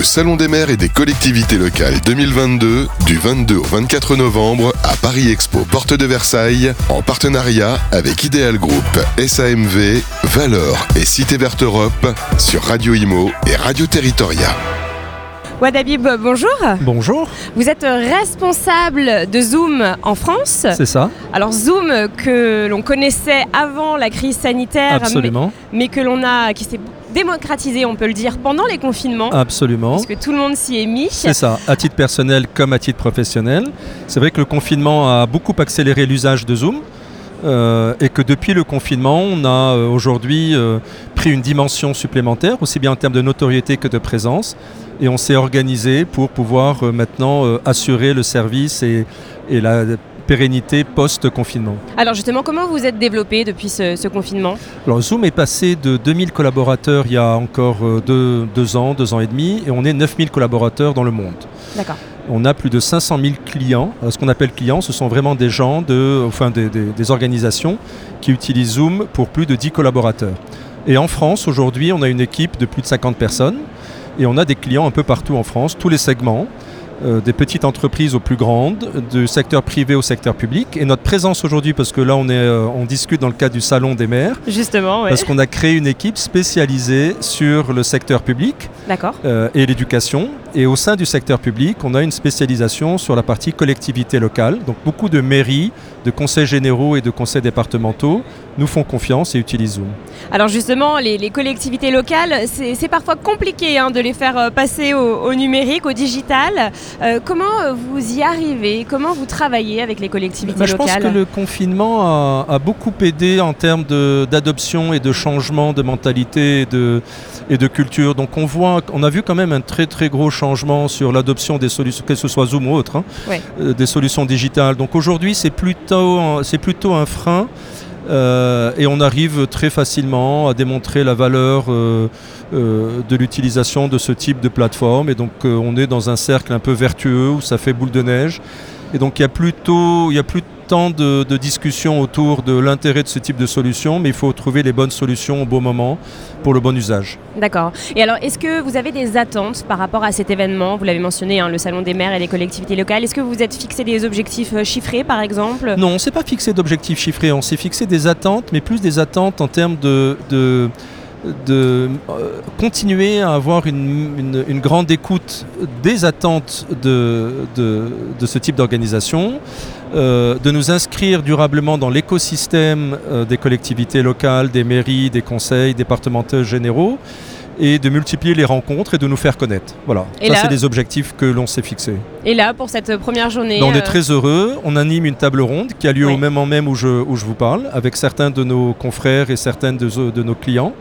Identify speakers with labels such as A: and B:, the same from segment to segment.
A: Le Salon des maires et des collectivités locales 2022 du 22 au 24 novembre à Paris Expo Porte de Versailles en partenariat avec Ideal Group, SAMV, Valor et Cité Verte Europe sur Radio Imo et Radio Territoria.
B: Wadabib, bonjour.
C: Bonjour.
B: Vous êtes responsable de Zoom en France.
C: C'est ça.
B: Alors Zoom que l'on connaissait avant la crise sanitaire,
C: Absolument.
B: mais, mais que l'on a, qui s'est démocratisé, on peut le dire, pendant les confinements.
C: Absolument.
B: Parce que tout le monde s'y est mis.
C: C'est ça, à titre personnel comme à titre professionnel. C'est vrai que le confinement a beaucoup accéléré l'usage de Zoom. Euh, et que depuis le confinement, on a euh, aujourd'hui euh, pris une dimension supplémentaire, aussi bien en termes de notoriété que de présence, et on s'est organisé pour pouvoir euh, maintenant assurer le service et, et la pérennité post-confinement.
B: Alors justement, comment vous êtes développé depuis ce, ce confinement?
C: Alors Zoom est passé de 2000 collaborateurs il y a encore euh, deux, deux ans, deux ans et demi, et on est 9000 collaborateurs dans le monde.
B: D'accord.
C: On a plus de 500 000 clients. Euh, Ce qu'on appelle clients, ce sont vraiment des gens, de, enfin des, des- des organisations qui utilisent Zoom pour plus de 10 collaborateurs. Et en France, aujourd'hui, on a une équipe de plus de 50 personnes et on a des clients un peu partout en France, tous les segments, euh, des petites entreprises aux plus grandes, du secteur privé au secteur public. Et notre présence aujourd'hui, parce que là, on, est, euh, on discute dans le cadre du Salon des maires,
B: Justement, ouais.
C: parce qu'on a créé une équipe spécialisée sur le secteur public
B: D'accord.
C: euh, et l'éducation. Et au sein du secteur public, on a une spécialisation sur la partie collectivité locale. Donc beaucoup de mairies, de conseils généraux et de conseils départementaux nous font confiance et utilisent Zoom.
B: Alors justement, les, les collectivités locales, c'est parfois compliqué hein, de les faire euh, passer au, au numérique, au digital. Euh, comment vous y arrivez? Comment vous travaillez avec les collectivités
C: Bah, je pense
B: locales?
C: que le confinement a, a beaucoup aidé en termes d'adoption et de changement de mentalité et de, et de culture. Donc on voit, on a vu quand même un très très gros sur l'adoption des solutions, que ce soit Zoom ou autre, hein,
B: Ouais.
C: euh, des solutions digitales. Donc aujourd'hui c'est plutôt, un- c'est plutôt un frein. euh, et on arrive très facilement à démontrer la valeur euh, euh, de l'utilisation de ce type de plateforme. Et donc on est dans un cercle un peu vertueux où ça fait boule de neige. Et donc il y a plutôt, il y a plus tant de, de discussions autour de l'intérêt de ce type de solution, mais il faut trouver les bonnes solutions au bon moment pour le bon usage.
B: D'accord. Et alors, est-ce que vous avez des attentes par rapport à cet événement? Vous l'avez mentionné, hein, le Salon des maires et des collectivités locales. Est-ce que vous êtes fixé des objectifs euh, chiffrés, par exemple?
C: Non, on ne s'est pas fixé d'objectifs chiffrés, on s'est fixé des attentes, mais plus des attentes en termes de, de, de, euh, continuer à avoir une, une- une grande écoute des attentes de, de, de ce type d'organisation, euh, de nous inscrire durablement dans l'écosystème euh, des collectivités locales, des mairies, des conseils départementaux généraux et de multiplier les rencontres et de nous faire connaître. Voilà,
B: Et
C: ça c'est des objectifs que l'on s'est fixés.
B: Et là, pour cette première journée
C: Ben, on est
B: euh,
C: très heureux. On anime une table ronde qui a lieu
B: Oui.
C: au même moment même où je, où je vous parle, avec certains de nos confrères et certains de, de nos clients.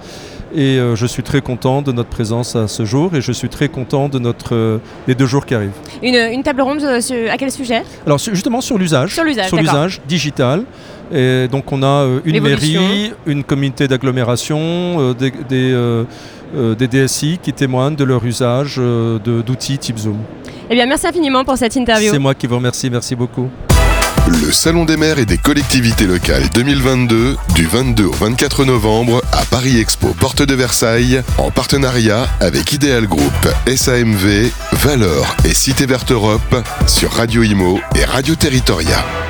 C: Et euh, je suis très content de notre présence à ce jour et je suis très content de notre, des deux jours qui arrivent.
B: Une, une table ronde euh, à quel sujet
C: Alors justement sur l'usage,
B: Sur l'usage,
C: sur
B: d'accord.
C: l'usage digital. Et donc on a euh, une mairie, une communauté d'agglomération, euh, des, des, des DSI qui témoignent de leur usage d'outils type Zoom.
B: Eh bien, merci infiniment pour cette interview.
C: C'est moi qui vous remercie, merci beaucoup.
A: Le Salon des maires et des collectivités locales 2022 du 22 au 24 novembre à Paris Expo Porte de Versailles en partenariat avec Ideal Group, SAMV, Valor et Cité Verte Europe sur Radio Imo et Radio Territoria.